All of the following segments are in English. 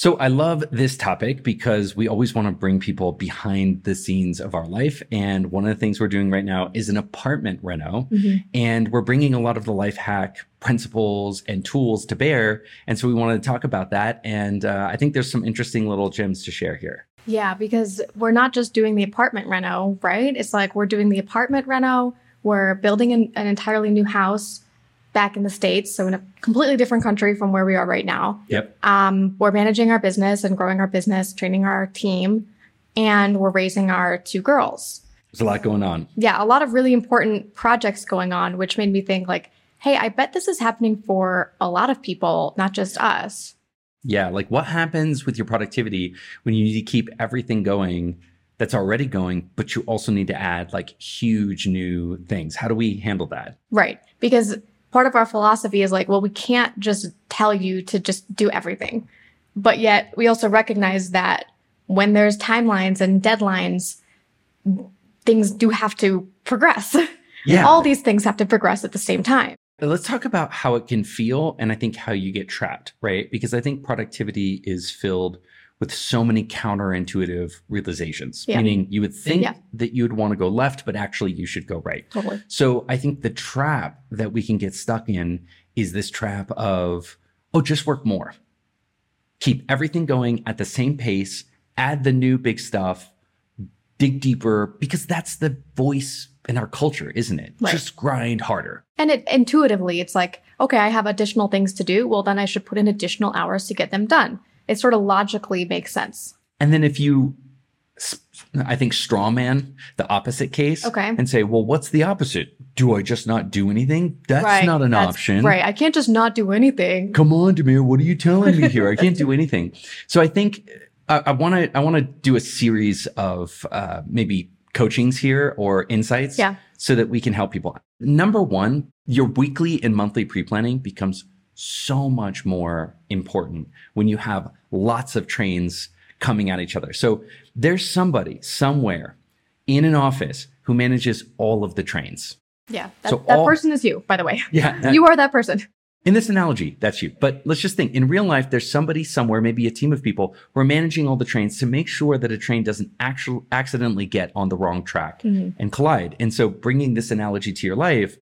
So I love this topic because we always want to bring people behind the scenes of our life. And one of the things we're doing right now is an apartment reno. Mm-hmm. And we're bringing a lot of the life hack principles and tools to bear. And so we wanted to talk about that. And uh, I think there's some interesting little gems to share here. Yeah, because we're not just doing the apartment reno, right? It's like we're doing the apartment reno, we're building an, an entirely new house back in the States, so in a completely different country from where we are right now. Yep. Um, we're managing our business and growing our business, training our team, and we're raising our two girls. There's a lot going on. Yeah, a lot of really important projects going on, which made me think like, hey, I bet this is happening for a lot of people, not just us. Yeah. Like what happens with your productivity when you need to keep everything going that's already going, but you also need to add like huge new things? How do we handle that? Right. Because part of our philosophy is like, well, we can't just tell you to just do everything. But yet we also recognize that when there's timelines and deadlines, things do have to progress. Yeah. All these things have to progress at the same time. Let's talk about how it can feel and I think how you get trapped, right? Because I think productivity is filled with so many counterintuitive realizations, Yeah. meaning you would think Yeah. that you would want to go left, but actually you should go right. Totally. So I think the trap that we can get stuck in is this trap of, oh, just work more. Keep everything going at the same pace, add the new big stuff, dig deeper, because that's the voice in our culture, isn't it? Right. Just grind harder. And it intuitively, it's like, okay, I have additional things to do. Well, then I should put in additional hours to get them done. It sort of logically makes sense. And then if you, I think, straw man the opposite case Okay. and say, well, what's the opposite? Do I just not do anything? That's not an That's- option. Right. I can't just not do anything. Come on, Demir, what are you telling me here? I can't do anything. So I think I want to I want to do a series of uh, maybe coachings here or insights, Yeah. so that we can help people. Number one, your weekly and monthly pre planning becomes so much more important when you have lots of trains coming at each other. So there's somebody somewhere in an office who manages all of the trains. Yeah. That, So that all- person is you, by the way. Yeah, you are that person. in this analogy, that's you. But let's just think in real life, there's somebody somewhere, maybe a team of people who are managing all the trains to make sure that a train doesn't actually accidentally get on the wrong track mm-hmm. and collide. And so bringing this analogy to your life,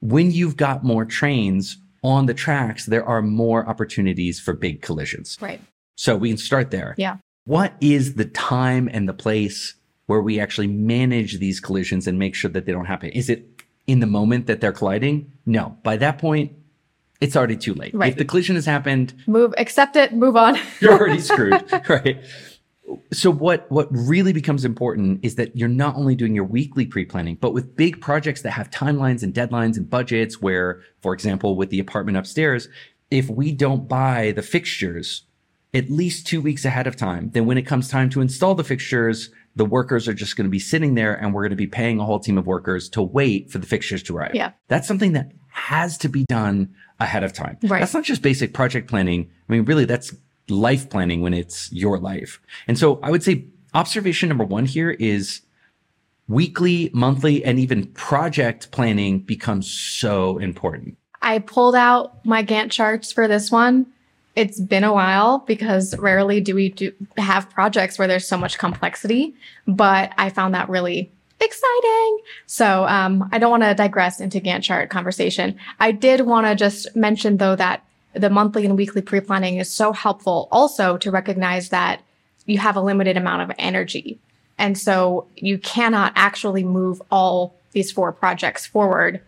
when you've got more trains on the tracks, there are more opportunities for big collisions. Right. So we can start there. Yeah. What is the time and the place where we actually manage these collisions and make sure that they don't happen? Is it in the moment that they're colliding? No. By that point, it's already too late. Right. If the collision has happened, Move, accept it, move on. you're already screwed, right? So what what really becomes important is that you're not only doing your weekly pre-planning, but with big projects that have timelines and deadlines and budgets where, for example, with the apartment upstairs, if we don't buy the fixtures at least 2 weeks ahead of time, then when it comes time to install the fixtures, the workers are just going to be sitting there and we're going to be paying a whole team of workers to wait for the fixtures to arrive. Yeah. That's something that has to be done ahead of time. Right. That's not just basic project planning. I mean, really, that's life planning when it's your life. And so I would say observation number one here is weekly, monthly, and even project planning becomes so important. I pulled out my Gantt charts for this one. It's been a while because rarely do we do have projects where there's so much complexity, but I found that really exciting. So um, I don't want to digress into Gantt chart conversation. I did want to just mention though that the monthly and weekly pre-planning is so helpful also to recognize that you have a limited amount of energy. And so you cannot actually move all these four projects forward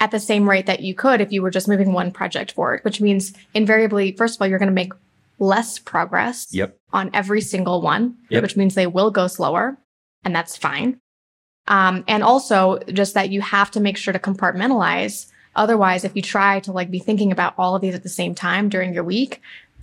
at the same rate that you could if you were just moving one project forward, which means invariably, first of all, you're going to make less progress Yep. on every single one, Yep. which means they will go slower, and that's fine. Um, and also just that you have to make sure to compartmentalize. Otherwise, if you try to like be thinking about all of these at the same time during your week,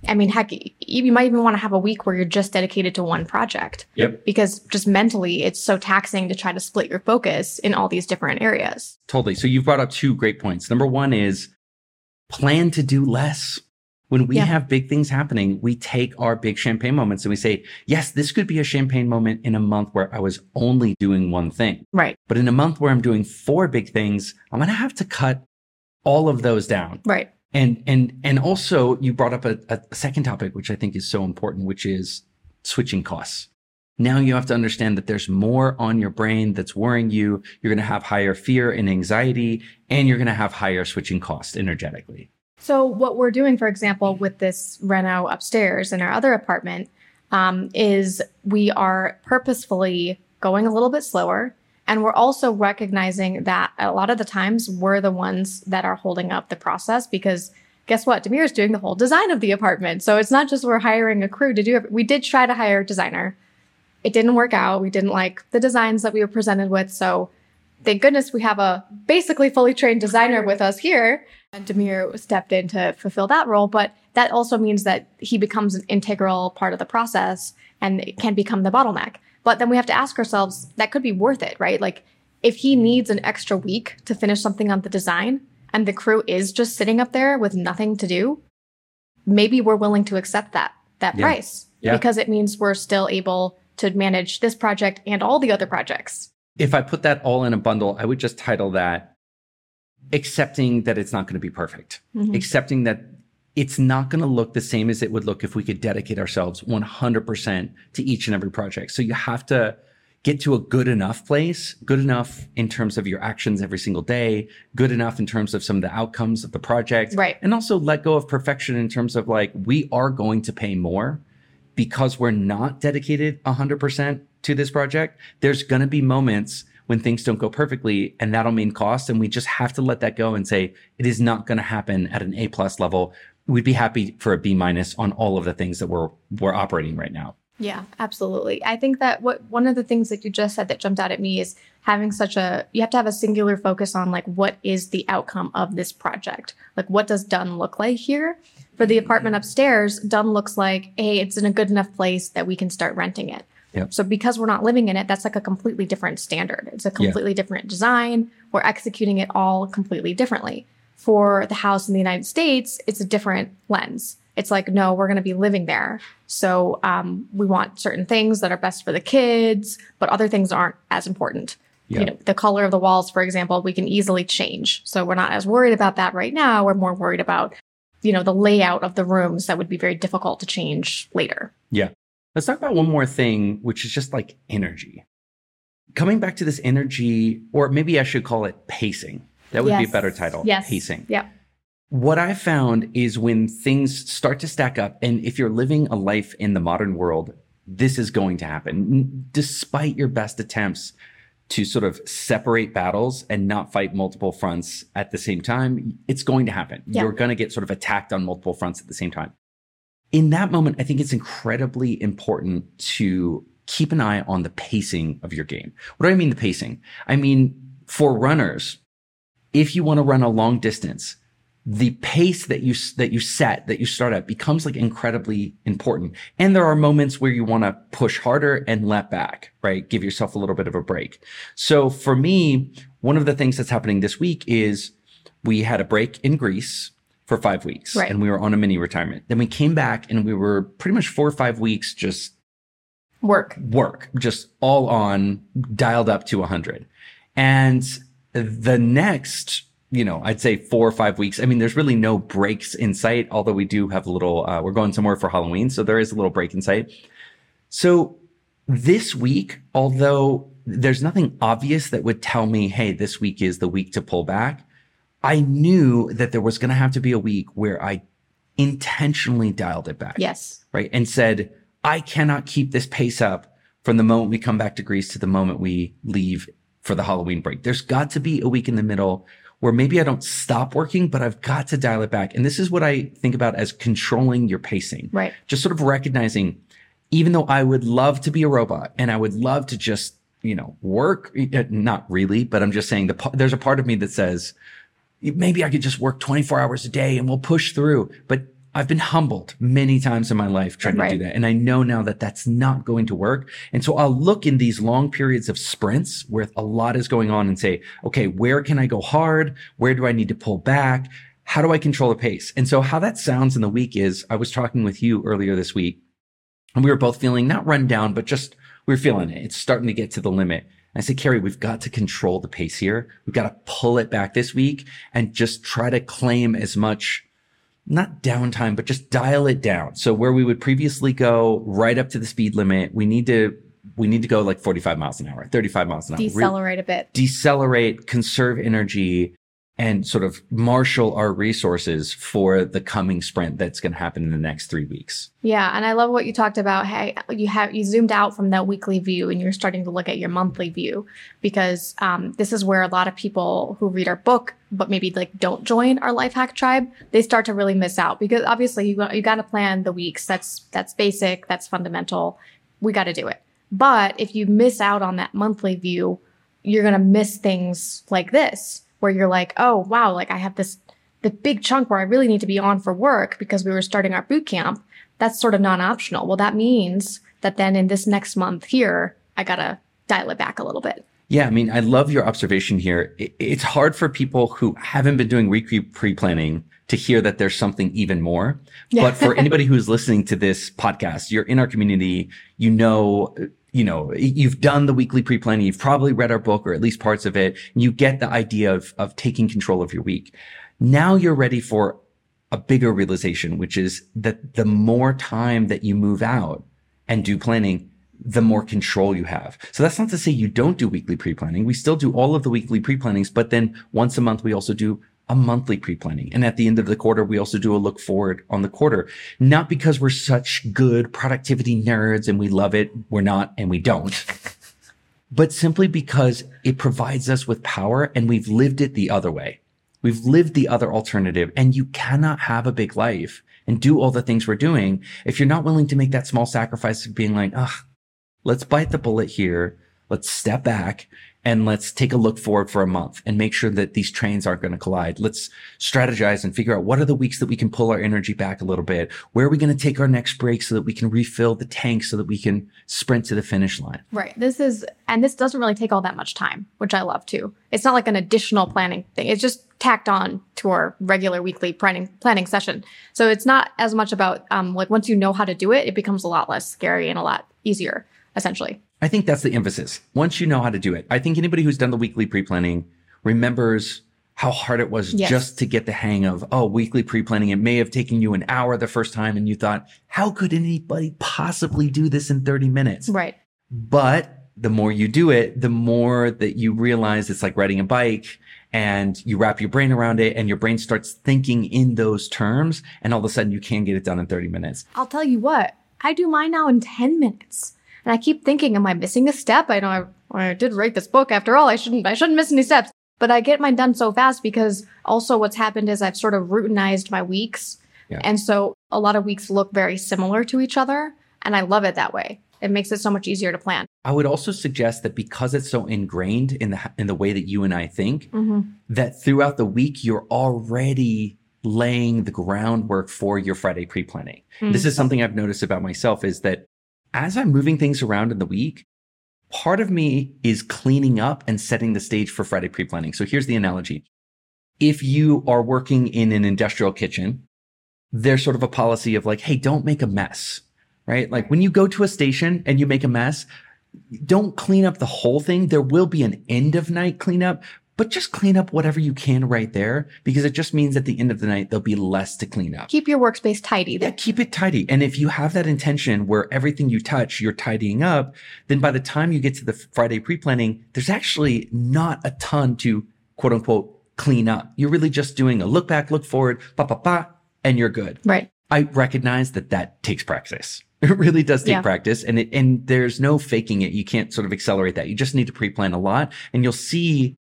I mean, heck, you might even want to have a week where you're just dedicated to one project Yep. because just mentally it's so taxing to try to split your focus in all these different areas. Totally. So you've brought up two great points. Number one is plan to do less. When we Yeah. have big things happening, we take our big champagne moments and we say, yes, this could be a champagne moment in a month where I was only doing one thing. Right. But in a month where I'm doing four big things, I'm going to have to cut all of those down. Right. And and and also you brought up a, a second topic which I think is so important, which is switching costs. Now you have to understand that there's more on your brain that's worrying you. You're going to have higher fear and anxiety, and you're going to have higher switching costs energetically. So, what we're doing, for example, with this reno upstairs in our other apartment, um, is we are purposefully going a little bit slower. And we're also recognizing that a lot of the times we're the ones that are holding up the process because guess what? Demir is doing the whole design of the apartment. So it's not just we're hiring a crew to do it. We did try to hire a designer. It didn't work out. We didn't like the designs that we were presented with. So thank goodness we have a basically fully trained designer with us here. And Demir stepped in to fulfill that role. But that also means that he becomes an integral part of the process and it can become the bottleneck. But then we have to ask ourselves, that could be worth it, right? Like if he needs an extra week to finish something on the design and the crew is just sitting up there with nothing to do, maybe we're willing to accept that that Yeah. price Yeah. because it means we're still able to manage this project and all the other projects. If I put that all in a bundle, I would just title that accepting that it's not going to be perfect, Mhm. accepting that it's not going to look the same as it would look if we could dedicate ourselves 100% to each and every project. So you have to get to a good enough place, good enough in terms of your actions every single day, good enough in terms of some of the outcomes of the project. Right. And also let go of perfection in terms of like, we are going to pay more because we're not dedicated 100% to this project. There's going to be moments when things don't go perfectly and that'll mean cost. And we just have to let that go and say, it is not going to happen at an A plus level. We'd be happy for a B minus on all of the things that we're, we're operating right now. Yeah, absolutely. I think that what one of the things that you just said that jumped out at me is having such a you have to have a singular focus on like what is the outcome of this project? Like what does done look like here? For the apartment upstairs, done looks like, hey, it's in a good enough place that we can start renting it. Yep. So because we're not living in it, that's like a completely different standard. It's a completely different design. We're executing it all completely differently. For the house in the United States, it's a different lens. It's like, no, we're going to be living there. So um, we want certain things that are best for the kids, but other things aren't as important. Yeah. You know, the color of the walls, for example, we can easily change. So we're not as worried about that right now. We're more worried about, you know, the layout of the rooms that would be very difficult to change later. Yeah. Let's talk about one more thing, which is just like energy. Coming back to this energy, or maybe I should call it pacing. That would be a better title. Yes. Pacing. Yeah. What I found is when things start to stack up, and if you're living a life in the modern world, this is going to happen. Despite your best attempts to sort of separate battles and not fight multiple fronts at the same time, it's going to happen. Yeah. You're going to get sort of attacked on multiple fronts at the same time. In that moment, I think it's incredibly important to keep an eye on the pacing of your game. What do I mean the pacing? I mean, for runners, if you want to run a long distance, the pace that you that you set that you start at becomes like incredibly important. And there are moments where you want to push harder and let back, right? Give yourself a little bit of a break. So for me, one of the things that's happening this week is we had a break in Greece for 5 weeks Right. and we were on a mini retirement. Then we came back and we were pretty much 4 or 5 weeks just Work. work, just all on, dialed up to 100. And the next, you know, I'd say four or five weeks. I mean, there's really no breaks in sight, although we do have a little, uh, we're going somewhere for Halloween. So there is a little break in sight. So this week, although there's nothing obvious that would tell me, hey, this week is the week to pull back, I knew that there was going to have to be a week where I intentionally dialed it back Yes. right? And said, I cannot keep this pace up from the moment we come back to Greece to the moment we leave for the Halloween break. There's got to be a week in the middle where maybe I don't stop working, but I've got to dial it back. And this is what I think about as controlling your pacing. Right. Just sort of recognizing, even though I would love to be a robot and I would love to just, you know, work, eh, not really, but I'm just saying the, there's a part of me that says, maybe I could just work 24 hours a day and we'll push through. But I've been humbled many times in my life trying to do that. And I know now that that's not going to work. And so I'll look in these long periods of sprints where a lot is going on and say, okay, where can I go hard? Where do I need to pull back? How do I control the pace? And so how that sounds in the week is I was talking with you earlier this week and we were both feeling not run down, but just we were feeling it. It's starting to get to the limit. I said, Carey, we've got to control the pace here. We've got to pull it back this week and just try to claim as much not downtime, but just dial it down. So where we would previously go right up to the speed limit, we need to we need to go like 45 miles an hour, 35 miles an hour. Re- Decelerate a bit. decelerate, conserve energy, and sort of marshal our resources for the coming sprint that's going to happen in the next three weeks. Yeah, and I love what you talked about. Hey, you have you zoomed out from that weekly view, and you're starting to look at your monthly view because um, this is where a lot of people who read our book, but maybe like don't join our life hack tribe, they start to really miss out because obviously you you got to plan the weeks. That's that's basic. That's fundamental. We got to do it. But if you miss out on that monthly view, you're gonna miss things like this, where you're like, oh wow, like I have this the big chunk where I really need to be on for work because we were starting our boot camp that's sort of non-optional. Well, that means that then in this next month here, I gotta dial it back a little bit. Yeah, I mean, I love your observation here. It's hard for people who haven't been doing weekly pre-planning to hear that there's something even more. Yeah. But for anybody who's listening to this podcast, you're in our community, you know, you know, you've done the weekly pre-planning, you've probably read our book or at least parts of it, and you get the idea of, of taking control of your week. Now you're ready for a bigger realization, which is that the more time that you move out and do planning, the more control you have. So that's not to say you don't do weekly pre-planning. We still do all of the weekly pre-plannings, but then once a month, we also do a monthly pre-planning. And at the end of the quarter, we also do a look forward on the quarter. Not because we're such good productivity nerds and we love it. We're not and we don't. but simply because it provides us with power and we've lived it the other way. We've lived the other alternative and you cannot have a big life and do all the things we're doing if you're not willing to make that small sacrifice of being like, ugh, let's bite the bullet here. Let's step back and let's take a look forward for a month and make sure that these trains aren't going to collide. Let's strategize and figure out what are the weeks that we can pull our energy back a little bit. Where are we going to take our next break so that we can refill the tank so that we can sprint to the finish line? Right. This is, and this doesn't really take all that much time, which I love too. It's not like an additional planning thing. It's just tacked on to our regular weekly planning planning session. So it's not as much about um, like once you know how to do it, it becomes a lot less scary and a lot easier, essentially. I think that's the emphasis. Once you know how to do it, I think anybody who's done the weekly pre-planning remembers how hard it was Yes. just to get the hang of, oh, weekly pre-planning. It may have taken you an hour the first time and you thought, how could anybody possibly do this in 30 minutes? Right. But the more you do it, the more that you realize it's like riding a bike and you wrap your brain around it and your brain starts thinking in those terms. And all of a sudden you can get it done in 30 minutes. I'll tell you what, I do mine now in 10 minutes. And I keep thinking, am I missing a step? I know I, I did write this book after all. I shouldn't, I shouldn't miss any steps. But I get mine done so fast because also what's happened is I've sort of routinized my weeks. Yeah. And so a lot of weeks look very similar to each other. And I love it that way. It makes it so much easier to plan. I would also suggest that because it's so ingrained in the in the way that you and I think, Mm-hmm. that throughout the week you're already laying the groundwork for your Friday pre-planning. Mm. This is something I've noticed about myself is that as I'm moving things around in the week, part of me is cleaning up and setting the stage for Friday pre-planning. So here's the analogy. If you are working in an industrial kitchen, there's sort of a policy of like, hey, don't make a mess, right? Like when you go to a station and you make a mess, don't clean up the whole thing. There will be an end of night cleanup, but just clean up whatever you can right there because it just means at the end of the night, there'll be less to clean up. Keep your workspace tidy. Yeah, keep it tidy. And if you have that intention where everything you touch, you're tidying up, then by the time you get to the Friday pre-planning, there's actually not a ton to quote unquote clean up. You're really just doing a look back, look forward, pa pa pa, and you're good. Right. I recognize that that takes practice. It really does take Yeah. practice and it, and there's no faking it. You can't sort of accelerate that. You just need to pre-plan a lot and you'll see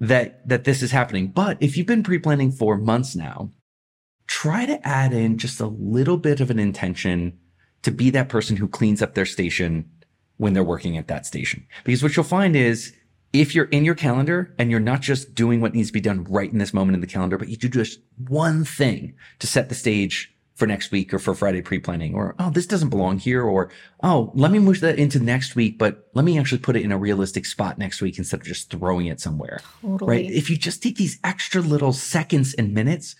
that, that this is happening. But if you've been pre-planning for months now, try to add in just a little bit of an intention to be that person who cleans up their station when they're working at that station. Because what you'll find is if you're in your calendar and you're not just doing what needs to be done right in this moment in the calendar, but you do just one thing to set the stage for next week or for Friday pre-planning or, oh, this doesn't belong here or, oh, let me move that into next week, but let me actually put it in a realistic spot next week instead of just throwing it somewhere Totally. right? If you just take these extra little seconds and minutes,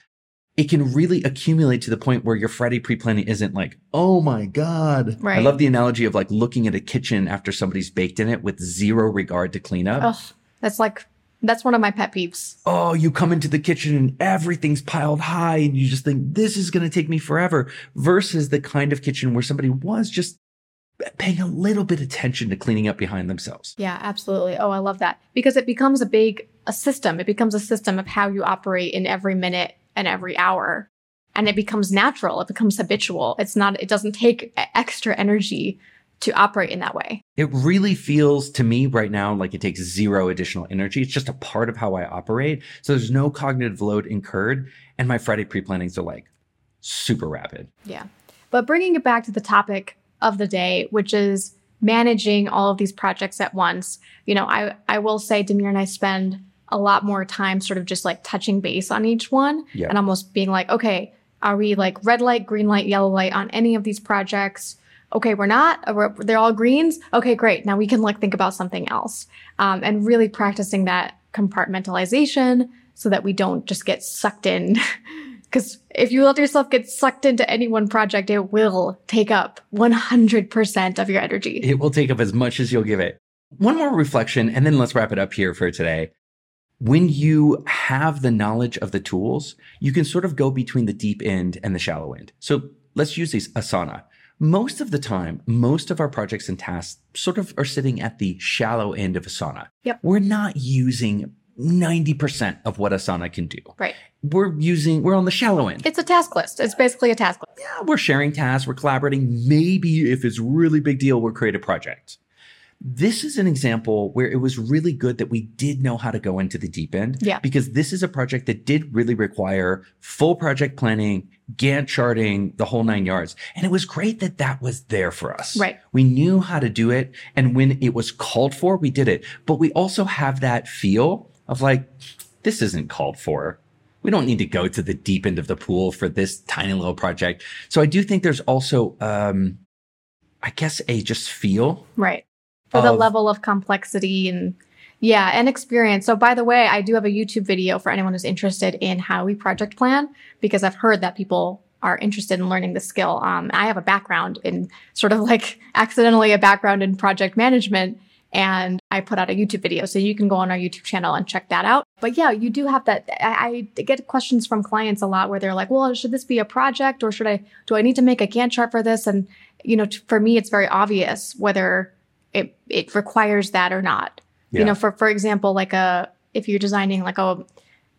it can really accumulate to the point where your Friday pre-planning isn't like, oh my God. Right. I love the analogy of like looking at a kitchen after somebody's baked in it with zero regard to cleanup. Ugh, that's like That's one of my pet peeves. Oh, you come into the kitchen and everything's piled high and you just think this is going to take me forever versus the kind of kitchen where somebody was just paying a little bit attention to cleaning up behind themselves. Yeah, absolutely. Oh, I love that because it becomes a big a system. It becomes a system of how you operate in every minute and every hour. And it becomes natural. It becomes habitual. It's not it doesn't take extra energy to operate in that way. It really feels to me right now like it takes zero additional energy. It's just a part of how I operate. So there's no cognitive load incurred. And my Friday pre plannings are like super rapid. Yeah. But bringing it back to the topic of the day, which is managing all of these projects at once, you know, I, I will say Demir and I spend a lot more time sort of just like touching base on each one and almost being like, okay, are we like red light, green light, yellow light on any of these projects? Okay, we're not. Uh, they're all greens. Okay, great. Now we can like think about something else, um, and really practicing that compartmentalization so that we don't just get sucked in. Because if you let yourself get sucked into any one project, it will take up 100% of your energy. It will take up as much as you'll give it. One more reflection, and then let's wrap it up here for today. When you have the knowledge of the tools, you can sort of go between the deep end and the shallow end. So let's use these Asana. Most of the time, most of our projects and tasks sort of are sitting at the shallow end of Asana. Yep. We're not using 90% of what Asana can do. Right. We're using, we're on the shallow end. It's a task list. It's basically a task list. yeah, we're sharing tasks, we're collaborating. Maybe if it's really big deal, we'll create a project. This is an example where it was really good that we did know how to go into the deep end. Yeah. Because this is a project that did really require full project planning, Gantt charting, the whole nine yards. And it was great that that was there for us. Right. We knew how to do it. And when it was called for, we did it. But we also have that feel of like, this isn't called for. We don't need to go to the deep end of the pool for this tiny little project. So I do think there's also, um, I guess, a just feel. Right. For the level of complexity and yeah, and experience. So by the way, I do have a YouTube video for anyone who's interested in how we project plan because I've heard that people are interested in learning the skill. Um, I have a background in sort of like accidentally a background in project management and I put out a YouTube video. So you can go on our YouTube channel and check that out. But yeah, you do have that. I, I get questions from clients a lot where they're like, well, should this be a project or should I, do I need to make a Gantt chart for this? And, you know, t- for me, it's very obvious whether it, it requires that or not. Yeah. You know, for, for example, like a, if you're designing like a,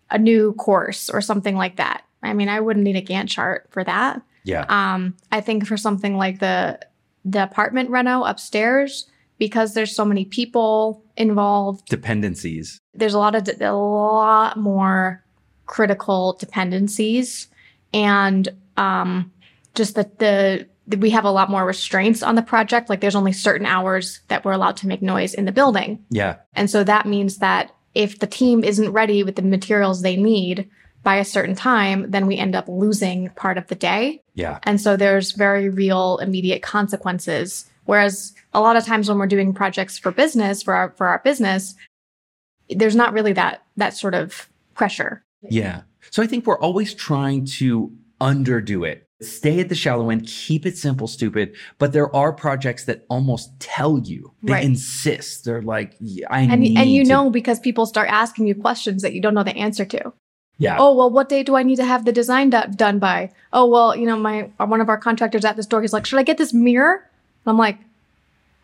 a new course or something like that. I mean, I wouldn't need a Gantt chart for that. Yeah. Um, I think for something like the the apartment reno upstairs, because there's so many people involved, Dependencies. there's a lot of a lot more critical dependencies, and um, just that the we have a lot more restraints on the project. Like there's only certain hours that we're allowed to make noise in the building. Yeah. And so that means that if the team isn't ready with the materials they need by a certain time, then we end up losing part of the day. Yeah. And so there's very real immediate consequences. Whereas a lot of times when we're doing projects for business, for our for our business, there's not really that that sort of pressure. Yeah. So I think we're always trying to underdo it. Stay at the shallow end, keep it simple, stupid. But there are projects that almost tell you, they Right. insist. They're like, I And need and you to- know because people start asking you questions that you don't know the answer to. yeah. Oh, well, what day do I need to have the design do- done by? Oh, well, you know, my one of our contractors at the store, he's like, should I get this mirror? And I'm like,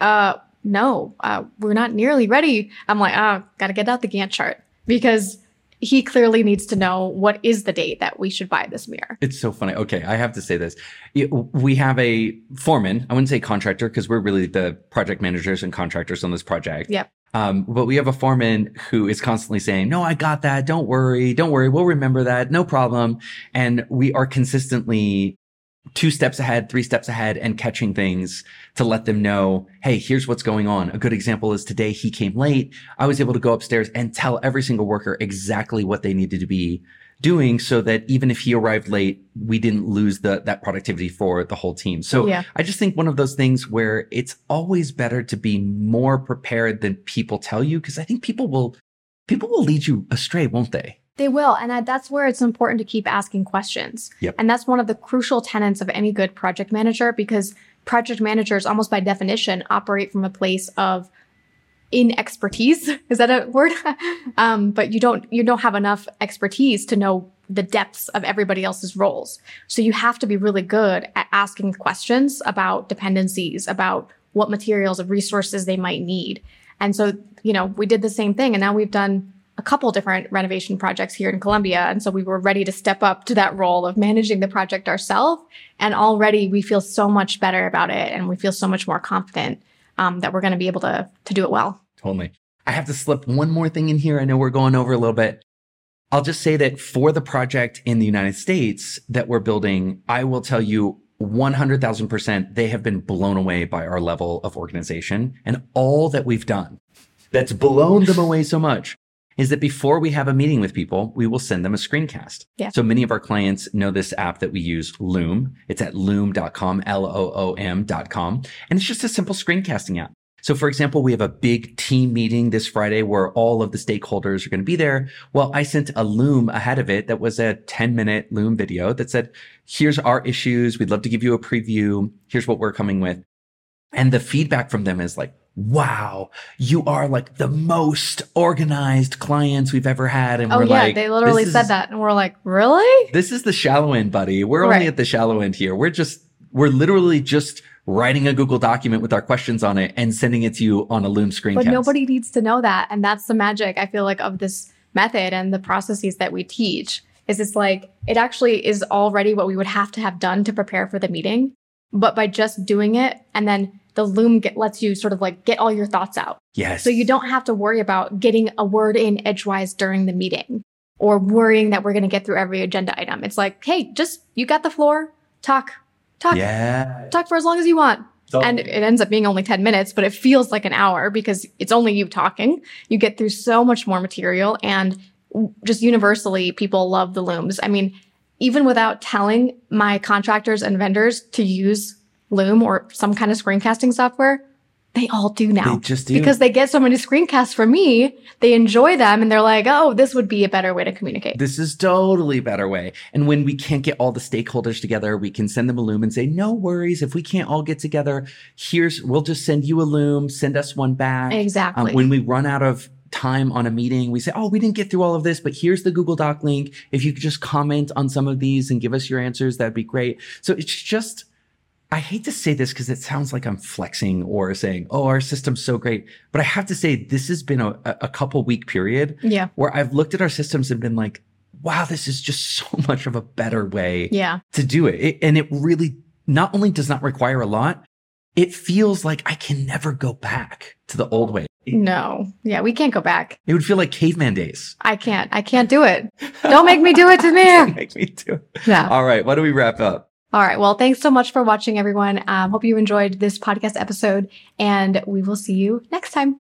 uh, no, uh, we're not nearly ready. I'm like, oh, gotta get out the Gantt chart because he clearly needs to know what is the date that we should buy this mirror. It's so funny. Okay, I have to say this. We have a foreman. I wouldn't say contractor because we're really the project managers and contractors on this project. Yep. Um, but we have a foreman who is constantly saying, "No, I got that. Don't worry. Don't worry. We'll remember that. No problem." And we are consistently two steps ahead, three steps ahead, and catching things to let them know, "Hey, here's what's going on." A good example is today he came late. I was able to go upstairs and tell every single worker exactly what they needed to be doing so that even if he arrived late, we didn't lose the, that productivity for the whole team. So Yeah. I just think one of those things where it's always better to be more prepared than people tell you. Cause I think people will, people will lead you astray, won't they? They will. And that's where it's important to keep asking questions. Yep. And that's one of the crucial tenets of any good project manager because project managers, almost by definition, operate from a place of in expertise. Is that a word? um, but you don't you don't have enough expertise to know the depths of everybody else's roles. So you have to be really good at asking questions about dependencies, about what materials and resources they might need. And so, you know, we did the same thing and now we've done a couple different renovation projects here in Colombia. And so we were ready to step up to that role of managing the project ourselves. And already we feel so much better about it and we feel so much more confident um, that we're going to be able to, to do it well. Totally. I have to slip one more thing in here. I know we're going over a little bit. I'll just say that for the project in the United States that we're building, I will tell you 100,000%, they have been blown away by our level of organization and all that we've done that's blown them away so much is that before we have a meeting with people, we will send them a screencast. Yeah. So many of our clients know this app that we use, Loom. It's at loom.com, L-O-O-M.com. And it's just a simple screencasting app. So for example, we have a big team meeting this Friday where all of the stakeholders are going to be there. Well, I sent a Loom ahead of it that was a 10 minute Loom video that said, here's our issues. We'd love to give you a preview. Here's what we're coming with. And the feedback from them is like, wow, you are like the most organized clients we've ever had. And oh, we're yeah, like, they literally said is- that. And we're like, really? This is the shallow end, buddy. We're Right. only at the shallow end here. We're just, we're literally just writing a Google document with our questions on it and sending it to you on a Loom screen. But nobody needs to know that. And that's the magic, I feel like, of this method and the processes that we teach. Is it's like it actually is already what we would have to have done to prepare for the meeting. But by just doing it and then the Loom get, lets you sort of like get all your thoughts out. Yes. So you don't have to worry about getting a word in edgewise during the meeting or worrying that we're going to get through every agenda item. It's like, hey, just you got the floor, talk, talk, Yeah. talk for as long as you want. And it ends up being only 10 minutes, but it feels like an hour because it's only you talking. You get through so much more material and just universally people love the looms. I mean, even without telling my contractors and vendors to use Loom or some kind of screencasting software, they all do now. They just do. Because they get so many screencasts from me, they enjoy them and they're like, oh, this would be a better way to communicate. This is totally a better way. And when we can't get all the stakeholders together, we can send them a Loom and say, no worries. If we can't all get together, here's, we'll just send you a Loom, send us one back. Exactly. Um, when we run out of time on a meeting, we say, oh, we didn't get through all of this, but here's the Google Doc link. If you could just comment on some of these and give us your answers, that'd be great. So it's just, I hate to say this because it sounds like I'm flexing or saying, oh, our system's so great. But I have to say, this has been a, a couple week period yeah. where I've looked at our systems and been like, wow, this is just so much of a better way Yeah. to do it. it. And it really not only does not require a lot, it feels like I can never go back to the old way. No. Yeah. We can't go back. it would feel like caveman days. I can't. I can't do it. Don't make me do it to me. Make me do it. Yeah. All right. Why don't we wrap up? All right. Well, thanks so much for watching, everyone. Um, hope you enjoyed this podcast episode, and we will see you next time.